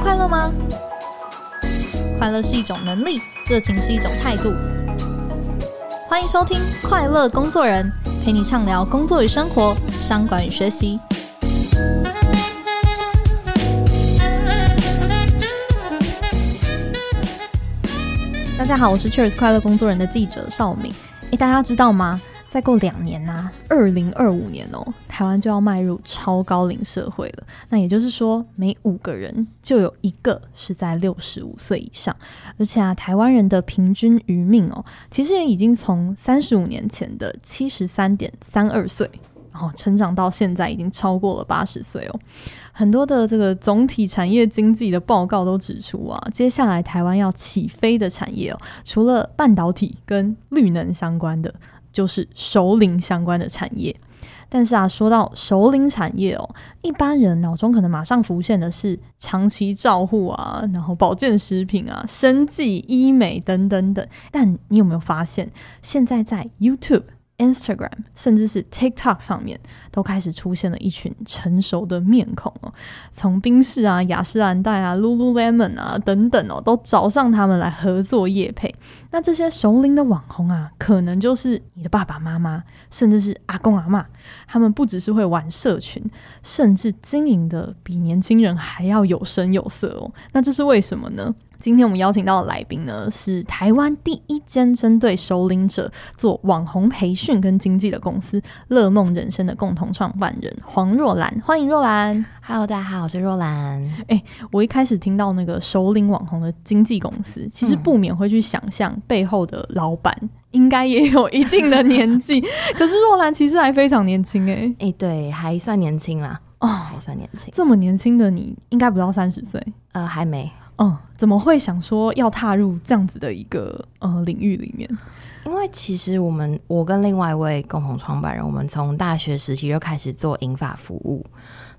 快乐吗？快乐是一种能力，热情是一种态度。欢迎收听《快乐工作人》，陪你畅聊工作与生活、商管与学习。大家好，我是 Cheers 快乐工作人的记者邵敏。诶，大家知道吗？再过两年呐、啊，二零二五年哦，台湾就要迈入超高龄社会了。那也就是说，每五个人就有一个是在六十五岁以上。而且啊，台湾人的平均余命哦，其实也已经从三十五年前的七十三点三二岁，然后成长到现在已经超过了八十岁哦。很多的这个总体产业经济的报告都指出啊，接下来台湾要起飞的产业哦，除了半导体跟绿能相关的。就是熟龄相关的产业，但是啊，说到熟龄产业哦，一般人脑中可能马上浮现的是长期照护啊，然后保健食品啊、生技、医美等等等。但你有没有发现，现在在 YouTube？Instagram，甚至是 TikTok 上面都开始出现了一群成熟的面孔哦，从宾士啊、雅诗兰黛啊、Lululemon 啊等等哦，都找上他们来合作业配。那这些熟龄的网红啊，可能就是你的爸爸妈妈，甚至是阿公阿嬷。他们不只是会玩社群，甚至经营的比年轻人还要有声有色哦。那这是为什么呢？今天我们邀请到的来宾呢，是台湾第一间针对首领者做网红培训跟经纪的公司——乐梦人生的共同创办人黄若兰。欢迎若兰。Hello，大家好，我是若兰。哎、欸，我一开始听到那个首领网红的经纪公司，其实不免会去想象背后的老板应该也有一定的年纪。可是若兰其实还非常年轻哎、欸。哎、欸，对，还算年轻啦。哦，还算年轻。这么年轻的你，应该不到三十岁。呃，还没。嗯，怎么会想说要踏入这样子的一个呃领域里面？因为其实我们我跟另外一位共同创办人，我们从大学时期就开始做银发服务。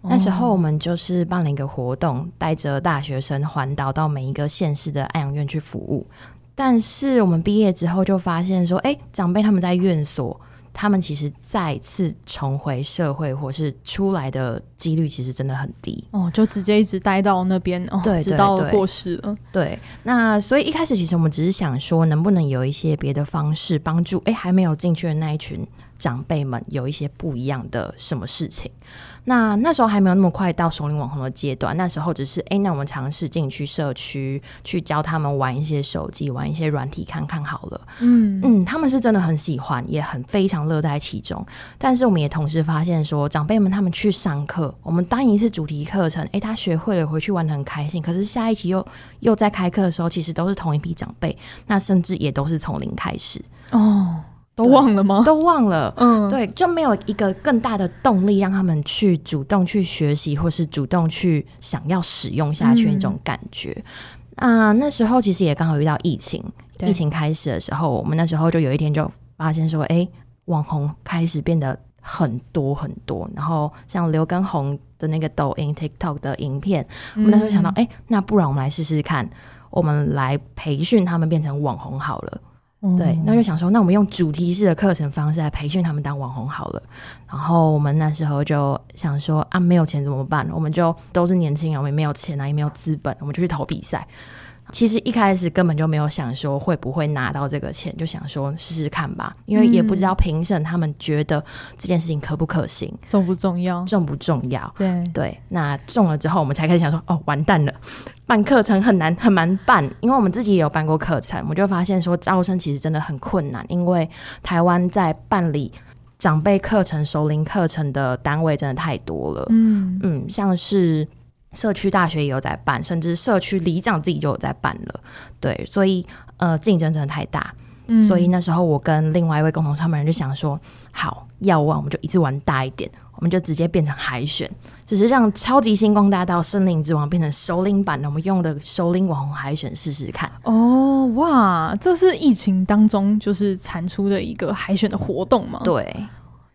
那时候我们就是办了一个活动，带着大学生环岛到每一个县市的安养院去服务。但是我们毕业之后就发现说，哎，长辈他们在院所。他们其实再次重回社会或是出来的几率其实真的很低哦，就直接一直待到那边哦，对，直到过世了。对，那所以一开始其实我们只是想说，能不能有一些别的方式帮助，哎，还没有进去的那一群长辈们有一些不一样的什么事情。那那时候还没有那么快到熟龄网红的阶段，那时候只是哎，那我们尝试进去社区去教他们玩一些手机，玩一些软体看看好了。嗯嗯，他们是真的很喜欢，也很非常乐在其中。但是我们也同时发现说，长辈们他们去上课，我们当一次主题课程，哎，他学会了回去玩的很开心。可是下一期又又在开课的时候，其实都是同一批长辈，那甚至也都是从零开始哦。都忘了吗？都忘了，嗯，对，就没有一个更大的动力让他们去主动去学习，或是主动去想要使用下去那种感觉。啊、嗯呃，那时候其实也刚好遇到疫情，疫情开始的时候，我们那时候就有一天就发现说，哎，网红开始变得很多很多，然后像刘畊宏的那个抖音、TikTok 的影片，我们那时候想到，哎、嗯，那不然我们来试试看，我们来培训他们变成网红好了。对，那就想说，那我们用主题式的课程方式来培训他们当网红好了。然后我们那时候就想说啊，没有钱怎么办？我们就都是年轻人，我们也没有钱啊，也没有资本，我们就去投比赛。其实一开始根本就没有想说会不会拿到这个钱，就想说试试看吧，因为也不知道评审他们觉得这件事情可不可行，重不重要，重不重要？对。对，那中了之后，我们才开始想说，哦，完蛋了，办课程很难很难办，因为我们自己也有办过课程，我就发现说招生其实真的很困难，因为台湾在办理长辈课程、熟龄课程的单位真的太多了，嗯。嗯，像是。社区大学也有在办，甚至社区里长自己就有在办了。对，所以呃，竞争真的太大。嗯，所以那时候我跟另外一位共同创办人就想说，好，要玩我们就一次玩大一点，我们就直接变成海选，就是让超级星光大道、森林之王变成首领版的，我们用的首领网红海选试试看。哦，哇，这是疫情当中就是产出的一个海选的活动吗？对。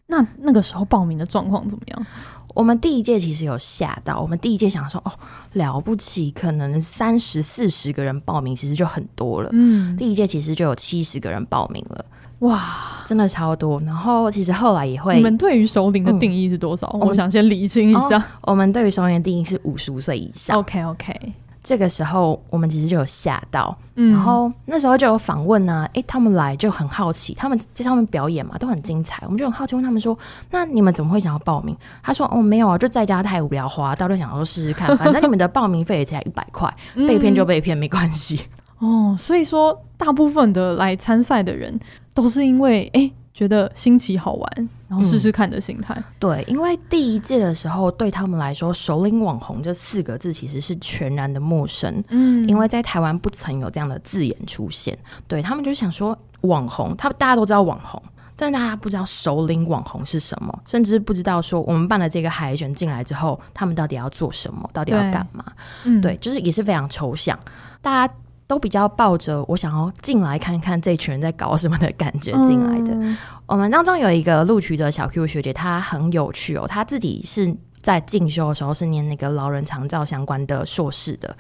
那那个时候报名的状况怎么样？我们第一届其实有吓到，我们第一届想说哦，了不起，可能三十四十个人报名，其实就很多了。嗯，第一届其实就有七十个人报名了，哇，真的超多。然后其实后来也会，你们对于首领的定义是多少？嗯、我想先理清一下，哦、我们对于首领的定义是五十五岁以上。OK OK，这个时候我们其实就有吓到，嗯、然后那时候就有访问呢、啊，诶，他们来就很好奇，他们在上面表演嘛，都很精彩，我们就很好奇问他们说，那你们怎么会想要报名？他说，哦，没有啊，就在家太无聊，花到就想说试试看，反正你们的报名费也才一百块，被骗就被骗，没关系。哦，所以说大部分的来参赛的人都是因为诶。觉得新奇好玩，然后试试看的心态、嗯。对，因为第一届的时候，对他们来说，“首领网红”这四个字其实是全然的陌生。嗯，因为在台湾不曾有这样的字眼出现。对，他们就想说，网红，他大家都知道网红，但大家不知道首领网红是什么，甚至不知道说我们办了这个海选进来之后，他们到底要做什么，到底要干嘛？嗯，对，就是也是非常抽象，大家。都比较抱着我想要进来看看这群人在搞什么的感觉进来的。嗯、我们当中有一个录取的小 Q 学姐，她很有趣哦，她自己是。在进修的时候是念那个老人长照相关的硕士的，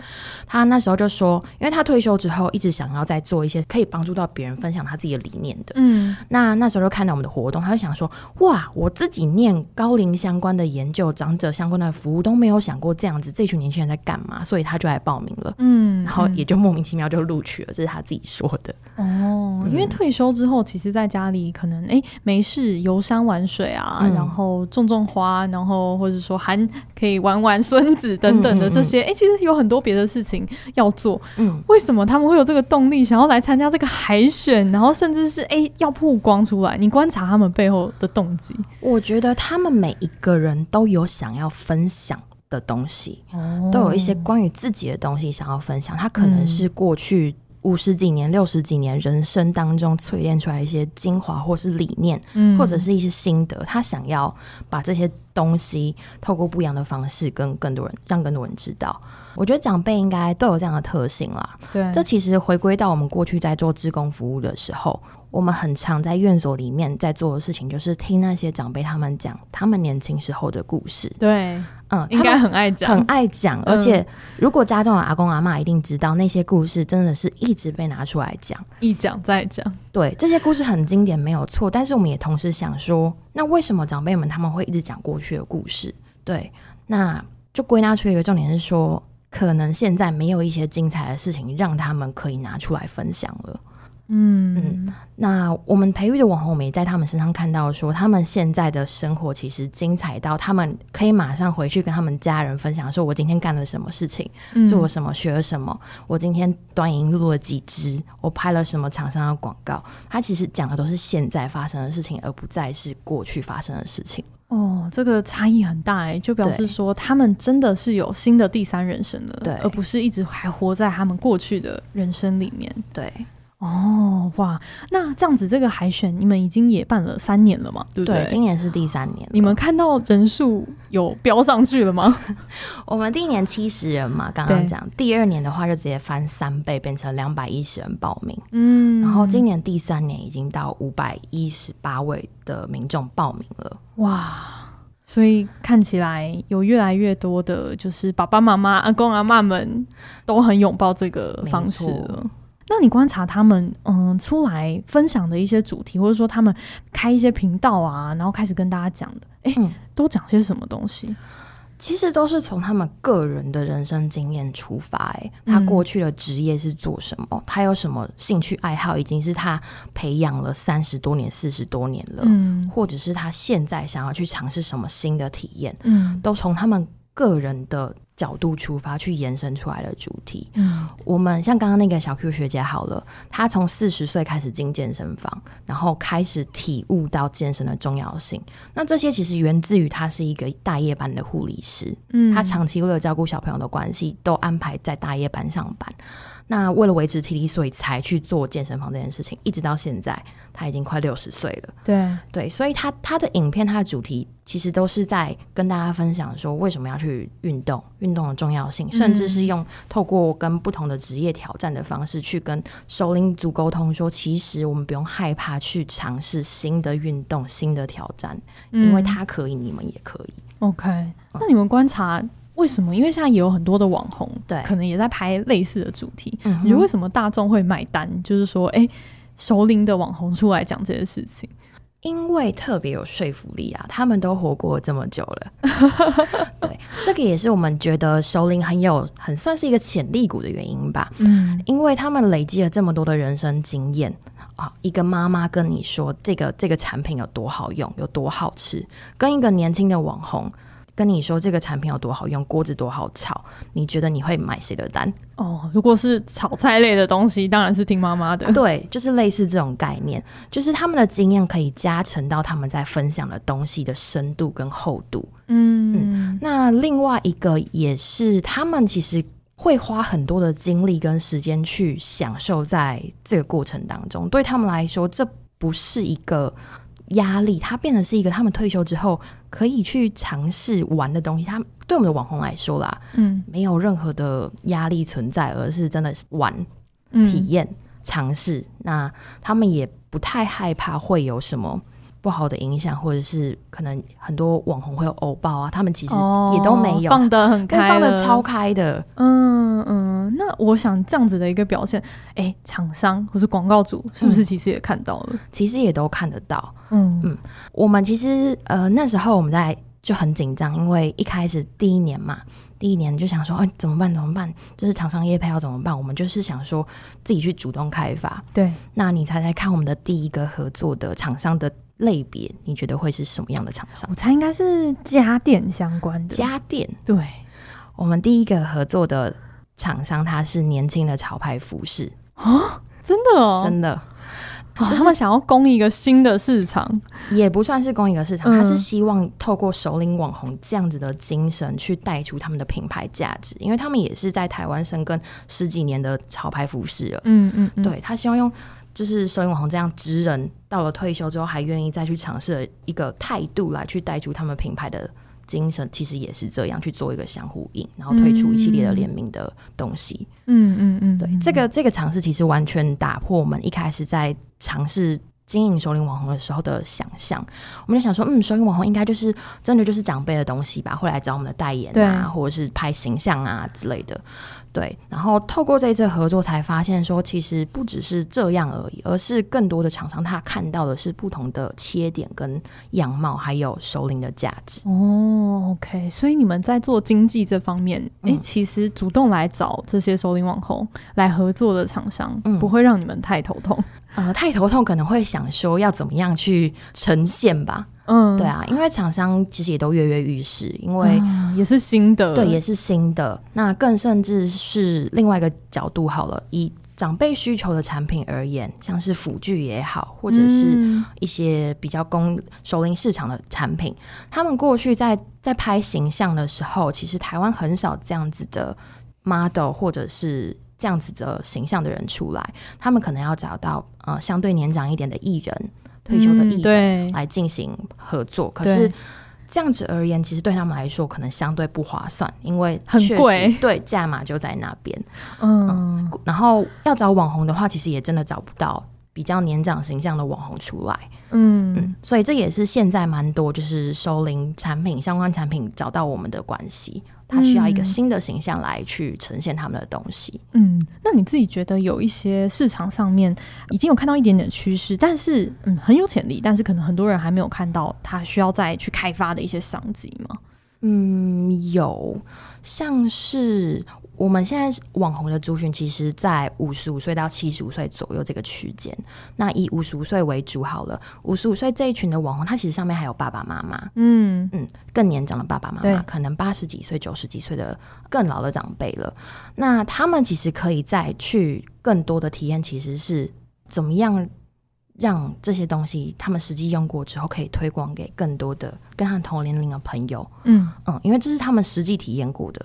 他那时候就说，因为他退休之后一直想要再做一些可以帮助到别人、分享他自己的理念的。嗯，那那时候就看到我们的活动，他就想说，哇，我自己念高龄相关的研究、长者相关的服务都没有想过这样子，这群年轻人在干嘛？所以他就来报名了。嗯，然后也就莫名其妙就录取了，这是他自己说的。哦，因为退休之后，其实在家里可能哎、欸、没事游山玩水啊，嗯、然后种种花，然后或者说。还可以玩玩孙子等等的这些，哎、嗯嗯嗯欸，其实有很多别的事情要做。嗯，为什么他们会有这个动力，想要来参加这个海选，然后甚至是哎、欸、要曝光出来？你观察他们背后的动机，我觉得他们每一个人都有想要分享的东西，哦、都有一些关于自己的东西想要分享。他可能是过去。五十几年、六十几年人生当中淬炼出来一些精华，或是理念，嗯、或者是一些心得，他想要把这些东西透过不一样的方式跟更多人，让更多人知道。我觉得长辈应该都有这样的特性啦。对，这其实回归到我们过去在做志工服务的时候。我们很常在院所里面在做的事情，就是听那些长辈他们讲他们年轻时候的故事。对，嗯，应该很爱讲，很爱讲。而且，如果家中的阿公阿妈一定知道那些故事，真的是一直被拿出来讲，一讲再讲。对，这些故事很经典，没有错。但是，我们也同时想说，那为什么长辈们他们会一直讲过去的故事？对，那就归纳出一个重点是说，可能现在没有一些精彩的事情让他们可以拿出来分享了。嗯嗯，那我们培育的网红，我们也在他们身上看到说，他们现在的生活其实精彩到他们可以马上回去跟他们家人分享，说我今天干了什么事情，嗯、做了什么，学了什么，我今天短影录了几支，我拍了什么厂商的广告。他其实讲的都是现在发生的事情，而不再是过去发生的事情。哦，这个差异很大哎，就表示说他们真的是有新的第三人生了，对，而不是一直还活在他们过去的人生里面，对。哦哇，那这样子这个海选你们已经也办了三年了嘛？对不对？对，今年是第三年。你们看到人数有飙上去了吗？我们第一年七十人嘛，刚刚讲，第二年的话就直接翻三倍，变成两百一十人报名。嗯，然后今年第三年已经到五百一十八位的民众报名了。哇，所以看起来有越来越多的，就是爸爸妈妈、阿公阿妈们都很拥抱这个方式了。那你观察他们，嗯，出来分享的一些主题，或者说他们开一些频道啊，然后开始跟大家讲的，哎、欸，嗯、都讲些什么东西？其实都是从他们个人的人生经验出发，哎，他过去的职业是做什么？嗯、他有什么兴趣爱好？已经是他培养了三十多年、四十多年了，嗯，或者是他现在想要去尝试什么新的体验，嗯，都从他们个人的。角度出发去延伸出来的主题，嗯，我们像刚刚那个小 Q 学姐好了，她从四十岁开始进健身房，然后开始体悟到健身的重要性。那这些其实源自于她是一个大夜班的护理师，嗯，她长期为了照顾小朋友的关系，都安排在大夜班上班。那为了维持体力，所以才去做健身房这件事情，一直到现在，他已经快六十岁了。对对，所以他他的影片，他的主题其实都是在跟大家分享说，为什么要去运动，运动的重要性，甚至是用透过跟不同的职业挑战的方式去跟首领族沟通，说其实我们不用害怕去尝试新的运动、新的挑战，因为他可以，你们也可以。OK，那你们观察。为什么？因为现在也有很多的网红，对，可能也在拍类似的主题。嗯、哼你觉得为什么大众会买单？就是说，哎、欸，熟龄的网红出来讲这些事情，因为特别有说服力啊，他们都活过这么久了。对，这个也是我们觉得熟龄很有很算是一个潜力股的原因吧。嗯，因为他们累积了这么多的人生经验啊，一个妈妈跟你说这个这个产品有多好用，有多好吃，跟一个年轻的网红。跟你说这个产品有多好用，锅子多好炒，你觉得你会买谁的单？哦，如果是炒菜类的东西，当然是听妈妈的。对，就是类似这种概念，就是他们的经验可以加成到他们在分享的东西的深度跟厚度。嗯嗯。那另外一个也是，他们其实会花很多的精力跟时间去享受在这个过程当中。对他们来说，这不是一个压力，它变成是一个他们退休之后。可以去尝试玩的东西，他对我们的网红来说啦，嗯，没有任何的压力存在，而是真的是玩、体验、尝试。那他们也不太害怕会有什么不好的影响，或者是可能很多网红会有偶包啊，他们其实也都没有，哦、放得很开，放的超开的。嗯嗯，那我想这样子的一个表现，哎、欸，厂商或是广告主是不是其实也看到了？嗯、其实也都看得到。嗯嗯，我们其实呃那时候我们在就很紧张，因为一开始第一年嘛，第一年就想说，哎、欸，怎么办？怎么办？就是厂商业配要怎么办？我们就是想说自己去主动开发。对，那你猜猜看，我们的第一个合作的厂商的。类别，你觉得会是什么样的厂商？我猜应该是家电相关的。家电，对，我们第一个合作的厂商，他是年轻的潮牌服饰。啊，真的哦，真的，哦就是、他们想要攻一个新的市场，也不算是攻一个市场，他、嗯、是希望透过首领网红这样子的精神去带出他们的品牌价值，因为他们也是在台湾生根十几年的潮牌服饰了，嗯嗯，嗯，对，他希望用。就是熟龄网红这样职人到了退休之后还愿意再去尝试的一个态度来去带出他们品牌的精神，其实也是这样去做一个相呼应，然后推出一系列的联名的东西。嗯嗯嗯，对，这个这个尝试其实完全打破我们一开始在尝试经营首领网红的时候的想象。我们就想说，嗯，首领网红应该就是真的就是长辈的东西吧，会来找我们的代言啊，或者是拍形象啊之类的。对，然后透过这一次合作，才发现说，其实不只是这样而已，而是更多的厂商他看到的是不同的切点跟样貌，还有首领的价值。哦，OK，所以你们在做经济这方面，哎、嗯，其实主动来找这些首领网红来合作的厂商，嗯，不会让你们太头痛。呃，太头痛可能会想说要怎么样去呈现吧。嗯，对啊，因为厂商其实也都跃跃欲试，因为、嗯、也是新的，对，也是新的。那更甚至是另外一个角度好了，以长辈需求的产品而言，像是辅具也好，或者是一些比较供熟龄市场的产品，嗯、他们过去在在拍形象的时候，其实台湾很少这样子的 model 或者是这样子的形象的人出来，他们可能要找到呃相对年长一点的艺人。退休的艺人来进行合作，嗯，可是这样子而言，其实对他们来说可能相对不划算，因为很贵，对，价码就在那边。嗯，嗯，然后要找网红的话，其实也真的找不到比较年长形象的网红出来。嗯嗯，所以这也是现在蛮多就是收零产品相关产品找到我们的关系。他需要一个新的形象来去呈现他们的东西。嗯，那你自己觉得有一些市场上面已经有看到一点点趋势，但是嗯很有潜力，但是可能很多人还没有看到，他需要再去开发的一些商机吗？嗯，有，像是。我们现在网红的族群，其实在五十五岁到七十五岁左右这个区间。那以五十五岁为主好了，五十五岁这一群的网红，他其实上面还有爸爸妈妈，嗯嗯，更年长的爸爸妈妈，可能八十几岁、九十几岁的更老的长辈了。那他们其实可以再去更多的体验，其实是怎么样让这些东西他们实际用过之后，可以推广给更多的跟他同年龄的朋友。嗯嗯，因为这是他们实际体验过的。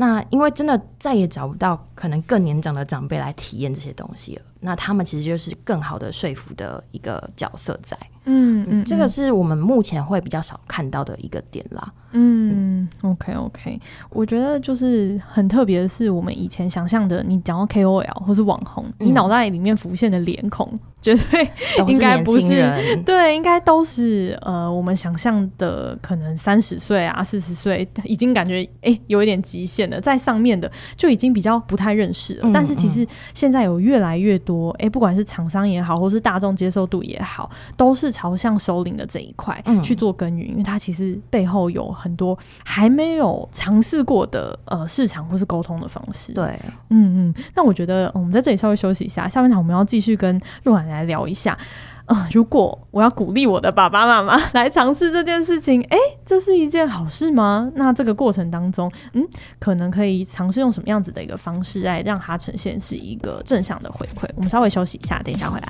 那因为真的再也找不到可能更年长的长辈来体验这些东西了，那他们其实就是更好的说服的一个角色在。嗯嗯，这个是我们目前会比较少看到的一个点啦。嗯，嗯，OK OK，我觉得就是很特别的是，我们以前想象的，你讲到 KOL 或是网红，嗯，你脑袋里面浮现的脸孔，绝对应该不是，对，应该都是呃，我们想象的可能三十岁啊、四十岁，已经感觉哎、欸、有一点极限了，在上面的就已经比较不太认识了。嗯，但是其实现在有越来越多，哎，不管是厂商也好，或是大众接受度也好，都是朝向首领的这一块去做耕耘，嗯、因为它其实背后有很多还没有尝试过的呃市场或是沟通的方式。对，嗯嗯。那我觉得我们在这里稍微休息一下，下半场我们要继续跟若涵来聊一下。啊、如果我要鼓励我的爸爸妈妈来尝试这件事情，诶，这是一件好事吗？那这个过程当中，嗯，可能可以尝试用什么样子的一个方式来让它呈现是一个正向的回馈？我们稍微休息一下，等一下回来。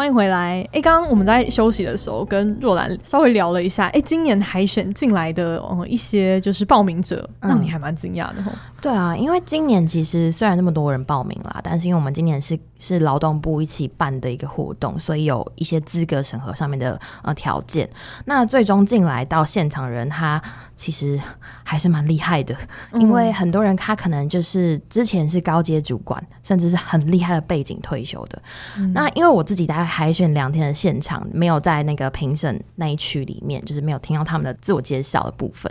欢迎回来。哎，刚刚我们在休息的时候跟若兰稍微聊了一下。哎，今年海选进来的哦一些就是报名者，让你还蛮惊讶的嗯。对啊，因为今年其实虽然那么多人报名啦，但是因为我们今年是是劳动部一起办的一个活动，所以有一些资格审核上面的呃条件。那最终进来到现场人，他其实还是蛮厉害的，因为很多人他可能就是之前是高阶主管，甚至是很厉害的背景退休的。嗯、那因为我自己大概海选两天的现场，没有在那个评审那一区里面，就是没有听到他们的自我介绍的部分。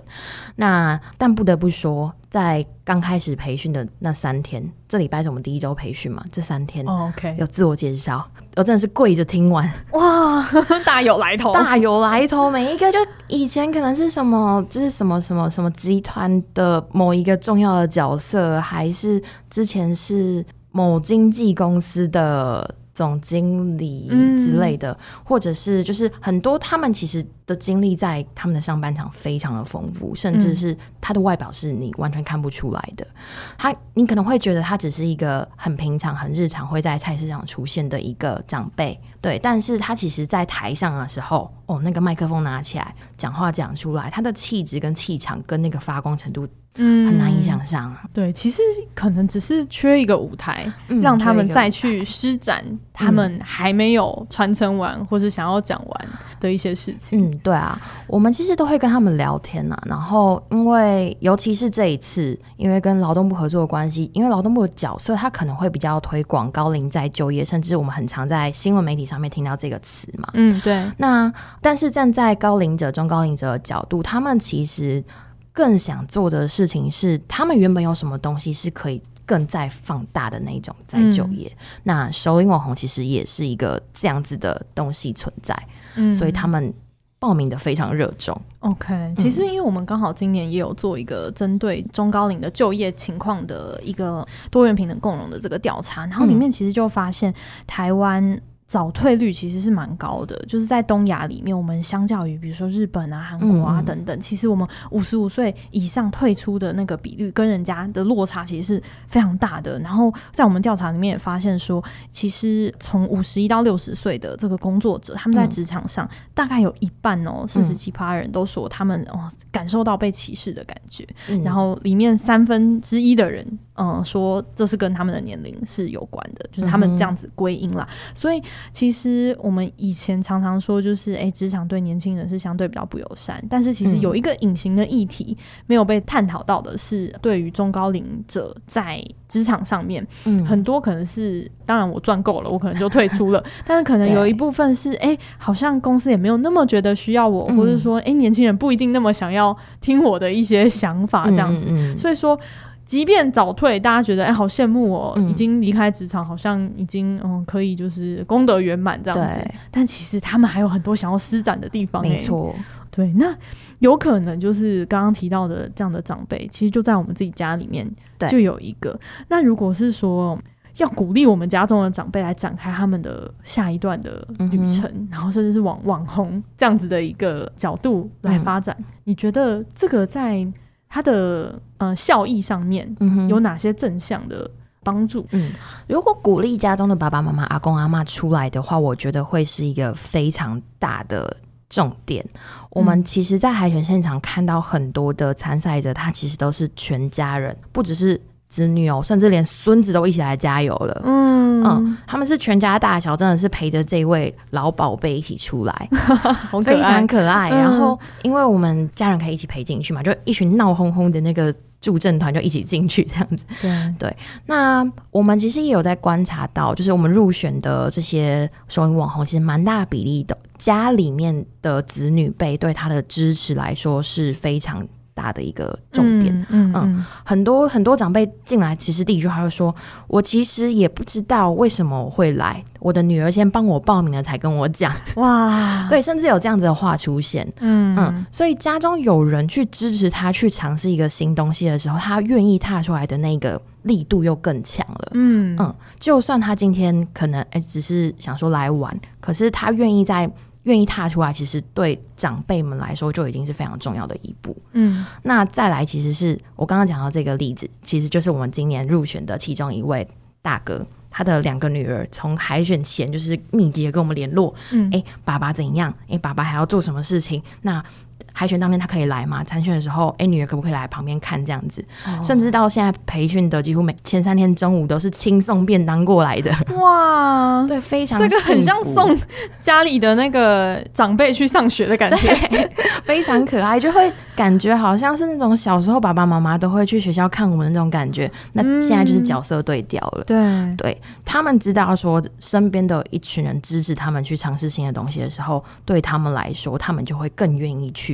那但不得不说。在刚开始培训的那三天，这礼拜是我们第一周培训嘛？这三天，OK，有自我介绍，oh. 我真的是跪着听完，哇，大有来头，大有来头，每一个就以前可能是什么，就是什么什么什么集团的某一个重要的角色，还是之前是某经纪公司的。总经理之类的，嗯、或者是就是很多他们其实的经历在他们的上半场非常的丰富，甚至是他的外表是你完全看不出来的。他你可能会觉得他只是一个很平常、很日常会在菜市场出现的一个长辈，对。但是他其实在台上的时候，哦，那个麦克风拿起来讲话讲出来，他的气质跟气场跟那个发光程度。嗯，很难以想象。对，其实可能只是缺一个舞台，嗯、让他们再去施展他们还没有传承完、嗯、或是想要讲完的一些事情。嗯，对啊，我们其实都会跟他们聊天呐、啊。然后，因为尤其是这一次，因为跟劳动部合作的关系，因为劳动部的角色，他可能会比较推广高龄再就业，甚至我们很常在新闻媒体上面听到这个词嘛。嗯，对。那但是站在高龄者、中高龄者的角度，他们其实。更想做的事情是，他们原本有什么东西是可以更再放大的那种再就业。嗯、那首领网红其实也是一个这样子的东西存在，嗯、所以他们报名的非常热衷。OK，其实因为我们刚好今年也有做一个针对中高龄的就业情况的一个多元平等共融的这个调查，然后里面其实就发现台湾。早退率其实是蛮高的，就是在东亚里面，我们相较于比如说日本啊、韩国啊等等，嗯、其实我们五十五岁以上退出的那个比率跟人家的落差其实是非常大的。然后在我们调查里面也发现说，其实从五十一到六十岁的这个工作者，他们在职场上大概有一半哦，四十七趴人都说他们哦感受到被歧视的感觉。嗯、然后里面三分之一的人嗯说这是跟他们的年龄是有关的，就是他们这样子归因啦。所以。其实我们以前常常说，就是哎，职场对年轻人是相对比较不友善。但是其实有一个隐形的议题没有被探讨到的是，对于中高龄者在职场上面，嗯，很多可能是，当然我赚够了，我可能就退出了。但是可能有一部分是，哎，好像公司也没有那么觉得需要我，或者说，哎，年轻人不一定那么想要听我的一些想法这样子。所以说。即便早退，大家觉得哎、欸，好羡慕哦，嗯、已经离开职场，好像已经嗯可以就是功德圆满这样子。但其实他们还有很多想要施展的地方。没错，对，那有可能就是刚刚提到的这样的长辈，其实就在我们自己家里面就有一个。那如果是说要鼓励我们家中的长辈来展开他们的下一段的旅程，嗯、然后甚至是往网红这样子的一个角度来发展，嗯、你觉得这个在？它的呃效益上面有哪些正向的帮助？嗯，如果鼓励家中的爸爸妈妈、阿公阿妈出来的话，我觉得会是一个非常大的重点。嗯、我们其实，在海选现场看到很多的参赛者，他其实都是全家人，不只是。子女哦，甚至连孙子都一起来加油了。嗯嗯，他们是全家大小，真的是陪着这位老宝贝一起出来，非常可爱。嗯、然后，因为我们家人可以一起陪进去嘛，就一群闹哄哄的那个助阵团就一起进去这样子。对对，那我们其实也有在观察到，就是我们入选的这些首领网红，其实蛮大比例的家里面的子女辈对他的支持来说是非常大的一个重点，嗯，嗯，嗯，很多很多长辈进来，其实第一句话就说：“我其实也不知道为什么我会来，我的女儿先帮我报名了才跟我讲。”哇，对，甚至有这样子的话出现，嗯。嗯，所以家中有人去支持他去尝试一个新东西的时候，他愿意踏出来的那个力度又更强了，嗯。嗯，就算他今天可能哎只是想说来玩，可是他愿意在。愿意踏出来，其实对长辈们来说就已经是非常重要的一步。嗯，那再来，其实是我刚刚讲到这个例子，其实就是我们今年入选的其中一位大哥，他的两个女儿从海选前就是密集的跟我们联络。嗯，哎，爸爸怎样？哎，爸爸还要做什么事情？那。海选当天他可以来吗？参选的时候，哎、欸，女儿可不可以来旁边看这样子？哦、甚至到现在培训的几乎每前三天中午都是亲送便当过来的。哇，对，非常这个很像送家里的那个长辈去上学的感觉，非常可爱，就会感觉好像是那种小时候爸爸妈妈都会去学校看我们的那种感觉。那现在就是角色对调了。嗯、对，对他们知道说身边的一群人支持他们去尝试新的东西的时候，对他们来说，他们就会更愿意去。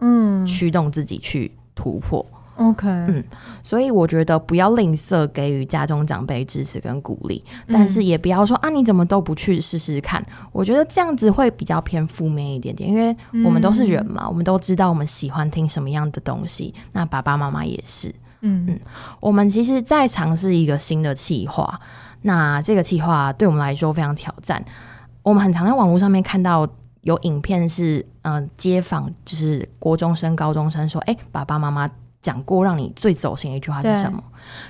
嗯，驱动自己去突破。OK，嗯，所以我觉得不要吝啬给予家中长辈支持跟鼓励，但是也不要说啊，你怎么都不去试试看？我觉得这样子会比较偏负面一点点，因为我们都是人嘛，嗯、我们都知道我们喜欢听什么样的东西。那爸爸妈妈也是，嗯嗯，我们其实在尝试一个新的企划，那这个企划对我们来说非常挑战。我们很常在网络上面看到。有影片是，嗯、呃，街访就是国中生、高中生说，哎、欸，爸爸妈妈讲过让你最走心的一句话是什么？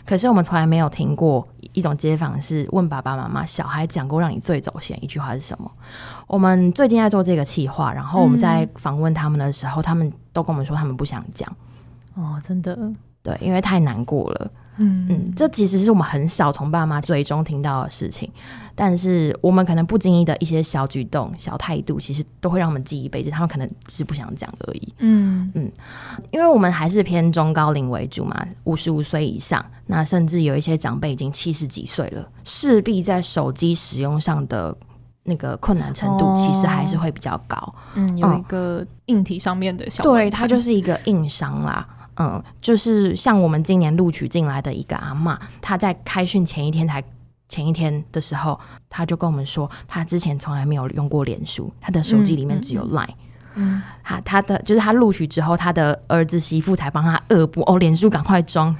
可是我们从来没有听过一种街访是问爸爸妈妈，小孩讲过让你最走心的一句话是什么？我们最近在做这个企划，然后我们在访问他们的时候，嗯、他们都跟我们说他们不想讲。哦，真的，对，因为太难过了。嗯嗯，这其实是我们很少从爸妈嘴中听到的事情，但是我们可能不经意的一些小举动、小态度，其实都会让我们记一辈子。他们可能只是不想讲而已。嗯嗯，因为我们还是偏中高龄为主嘛，五十五岁以上，那甚至有一些长辈已经七十几岁了，势必在手机使用上的那个困难程度，其实还是会比较高。嗯，有一个硬体上面的小，对，它就是一个硬伤啦。嗯，就是像我们今年录取进来的一个阿嬷，她在开训前一天才前一天的时候，她就跟我们说，她之前从来没有用过脸书，她的手机里面只有 Line。嗯，她她的就是她录取之后，她的儿子媳妇才帮她恶补哦，脸书赶快装。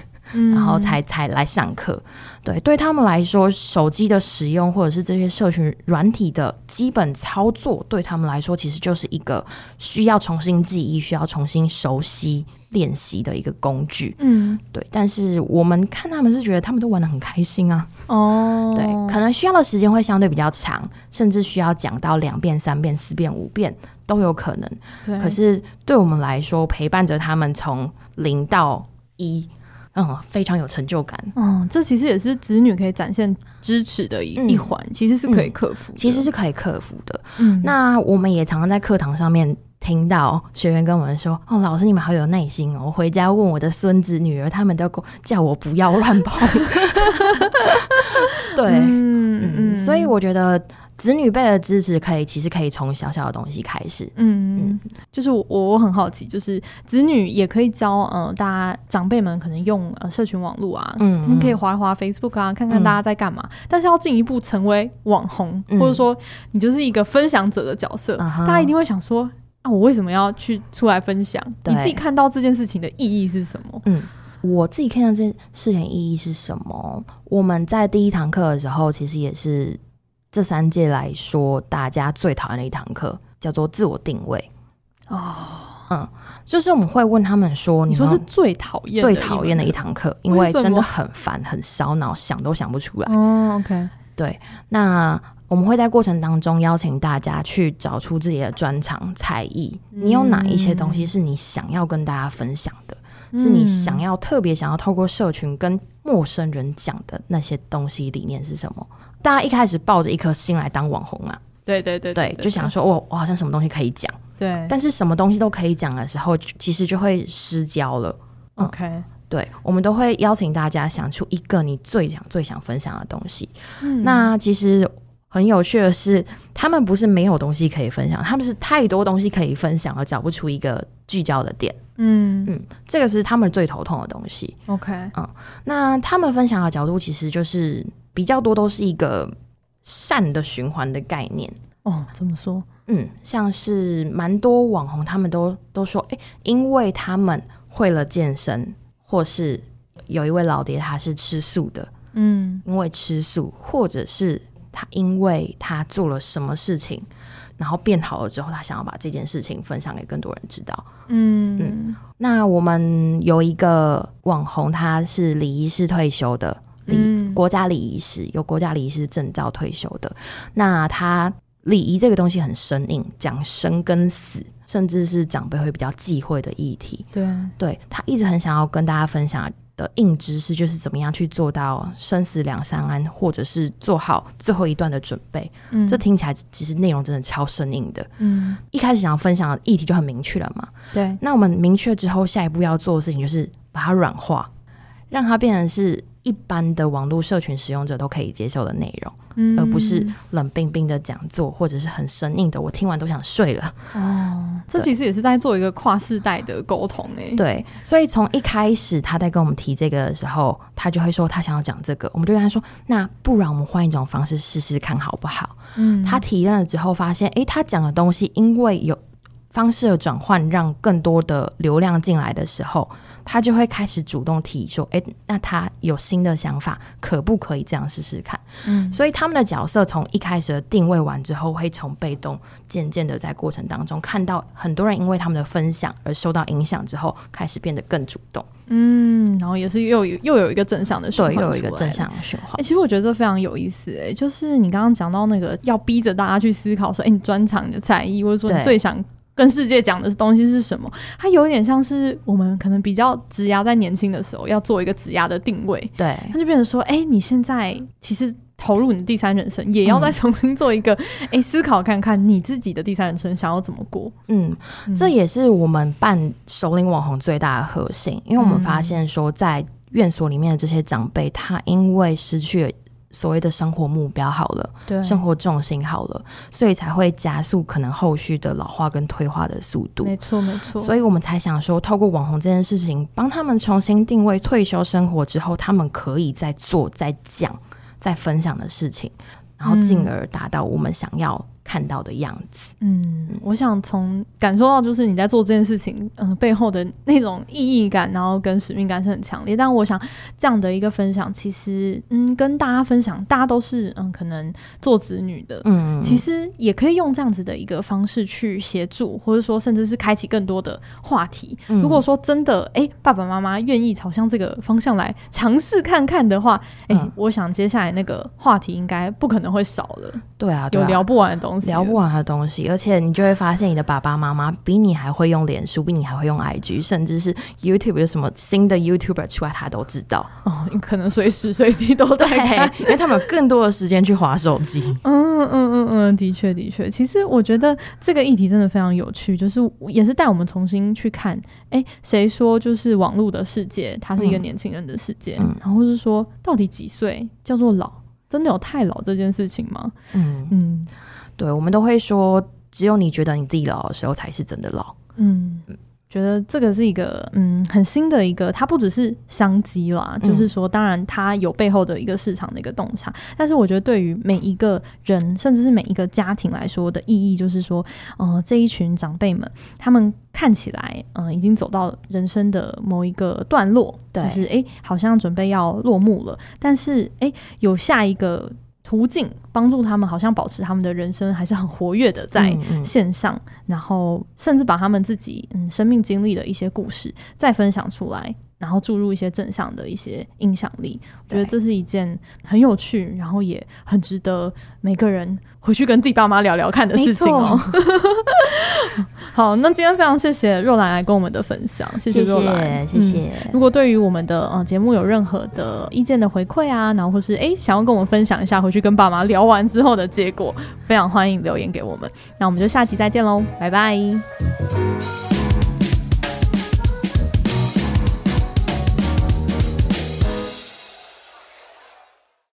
然后才才来上课，对，对他们来说，手机的使用或者是这些社群软体的基本操作，对他们来说，其实就是一个需要重新记忆、需要重新熟悉练习的一个工具。嗯，对。但是我们看他们是觉得他们都玩的很开心啊。哦，对，可能需要的时间会相对比较长，甚至需要讲到两遍、三遍、四遍、五遍都有可能。对。可是对我们来说，陪伴着他们从零到一。嗯，非常有成就感。嗯，这其实也是子女可以展现支持的一、嗯、一环，其实是可以克服、嗯，其实是可以克服的。嗯，那我们也常常在课堂上面听到学员跟我们说：“哦，老师你们好有耐心哦！我回家问我的孙子女儿，他们都叫我不要乱跑。” 对，嗯嗯，所以我觉得。子女辈的支持可以，其实可以从小小的东西开始。嗯嗯，就是我我很好奇，就是子女也可以教，呃，大家长辈们可能用呃社群网络啊，嗯，你可以划一划 Facebook 啊，看看大家在干嘛。嗯、但是要进一步成为网红，嗯、或者说你就是一个分享者的角色，嗯、大家一定会想说啊，我为什么要去出来分享？你自己看到这件事情的意义是什么？嗯，我自己看到这事情意义是什么？我们在第一堂课的时候，其实也是。这三届来说，大家最讨厌的一堂课叫做自我定位。哦，嗯，就是我们会问他们说：“你说是最讨厌、最讨厌的一堂课，因为真的很烦、很烧脑，想都想不出来。”哦，OK，对。那我们会在过程当中邀请大家去找出自己的专长、才艺。你有哪一些东西是你想要跟大家分享的？嗯、是你想要特别想要透过社群跟陌生人讲的那些东西？理念是什么？大家一开始抱着一颗心来当网红嘛，对对对对，对，就想说我我好像什么东西可以讲，对，但是什么东西都可以讲的时候，其实就会失焦了。OK，对，我们都会邀请大家想出一个你最想、最想分享的东西。嗯，那其实很有趣的是，他们不是没有东西可以分享，他们是太多东西可以分享而找不出一个聚焦的点。嗯嗯，这个是他们最头痛的东西。OK，嗯，那他们分享的角度其实就是比较多，都是一个善的循环的概念。哦，怎么说？嗯，像是蛮多网红，他们都都说，诶，因为他们会了健身，或是有一位老爹他是吃素的，嗯，因为吃素，或者是他因为他做了什么事情，然后变好了之后，他想要把这件事情分享给更多人知道，嗯嗯。那我们有一个网红，他是李医师退休的，礼、嗯、国家礼仪师，有国家礼仪师证照退休的，那他。礼仪这个东西很生硬，讲生跟死，甚至是长辈会比较忌讳的议题。对，对他一直很想要跟大家分享的硬知识，就是怎么样去做到生死两相安，或者是做好最后一段的准备。嗯，这听起来其实内容真的超生硬的。嗯，一开始想要分享的议题就很明确了嘛。对，那我们明确之后，下一步要做的事情就是把它软化，让它变成是一般的网络社群使用者都可以接受的内容。而不是冷冰冰的讲座，或者是很生硬的，我听完都想睡了。哦，这其实也是在做一个跨世代的沟通诶。对，所以从一开始他在跟我们提这个的时候，他就会说他想要讲这个，我们就跟他说，那不然我们换一种方式试试看好不好？嗯，他体验了之后发现，诶，他讲的东西因为有方式的转换，让更多的流量进来的时候。他就会开始主动提说：“哎，那他有新的想法，可不可以这样试试看？”嗯，所以他们的角色从一开始的定位完之后，会从被动渐渐的在过程当中看到很多人因为他们的分享而受到影响之后，开始变得更主动。嗯，然后也是又有又有一个正向的循环，对，又有一个正向的循环。哎，其实我觉得这非常有意思。哎，就是你刚刚讲到那个要逼着大家去思考说：“哎，你专长、你的才艺，或者说你最想。”跟世界讲的东西是什么？它有点像是我们可能比较职涯在年轻的时候要做一个职涯的定位，对，它就变成说，哎、欸，你现在其实投入你的第三人生，也要再重新做一个，哎、嗯欸，思考看看你自己的第三人生想要怎么过。嗯，嗯，这也是我们办首领网红最大的核心，因为我们发现说，在院所里面的这些长辈，他因为失去了。所谓的生活目标好了，对，生活重心好了，所以才会加速可能后续的老化跟退化的速度。没错，没错。所以我们才想说，透过网红这件事情，帮他们重新定位退休生活之后，他们可以再做、再讲、再分享的事情，然后进而达到我们想要看到的样子。嗯，我想从感受到就是你在做这件事情，嗯、呃，背后的那种意义感，然后跟使命感是很强烈。但我想这样的一个分享，其实嗯，跟大家分享，大家都是嗯，可能做子女的，嗯，其实也可以用这样子的一个方式去协助，或者说甚至是开启更多的话题。嗯、如果说真的，哎、欸，爸爸妈妈愿意朝向这个方向来尝试看看的话，哎、欸，嗯、我想接下来那个话题应该不可能会少了。对啊，对啊，有聊不完的东西。聊不完的东西，而且你就会发现，你的爸爸妈妈比你还会用脸书，比你还会用 IG，甚至是 YouTube 有什么新的 YouTuber 出来，他都知道。哦，你可能随时随地都在 看，因为他们有更多的时间去划手机。嗯嗯嗯嗯，的确的确。其实我觉得这个议题真的非常有趣，就是也是带我们重新去看，哎，谁说就是网络的世界，它是一个年轻人的世界，嗯、然后是说到底几岁叫做老？真的有太老这件事情吗？嗯嗯。嗯对，我们都会说，只有你觉得你自己老的时候，才是真的老。嗯。觉得这个是一个嗯很新的一个，它不只是商机啦，嗯、就是说，当然它有背后的一个市场的一个洞察。但是我觉得对于每一个人，甚至是每一个家庭来说的意义，就是说，呃，这一群长辈们，他们看起来嗯、呃、已经走到人生的某一个段落，就是哎，好像准备要落幕了，但是哎，有下一个。途径帮助他们，好像保持他们的人生还是很活跃的在线上，嗯嗯、然后甚至把他们自己嗯生命经历的一些故事再分享出来，然后注入一些正向的一些影响力。我觉得这是一件很有趣，然后也很值得每个人回去跟自己爸妈聊聊看的事情哦。好，那今天非常谢谢若兰来跟我们的分享，谢谢若兰，谢谢。如果对于我们的呃节目有任何的意见的回馈啊，然后或是哎想要跟我们分享一下回去跟爸妈聊完之后的结果，非常欢迎留言给我们。那我们就下期再见喽，拜拜。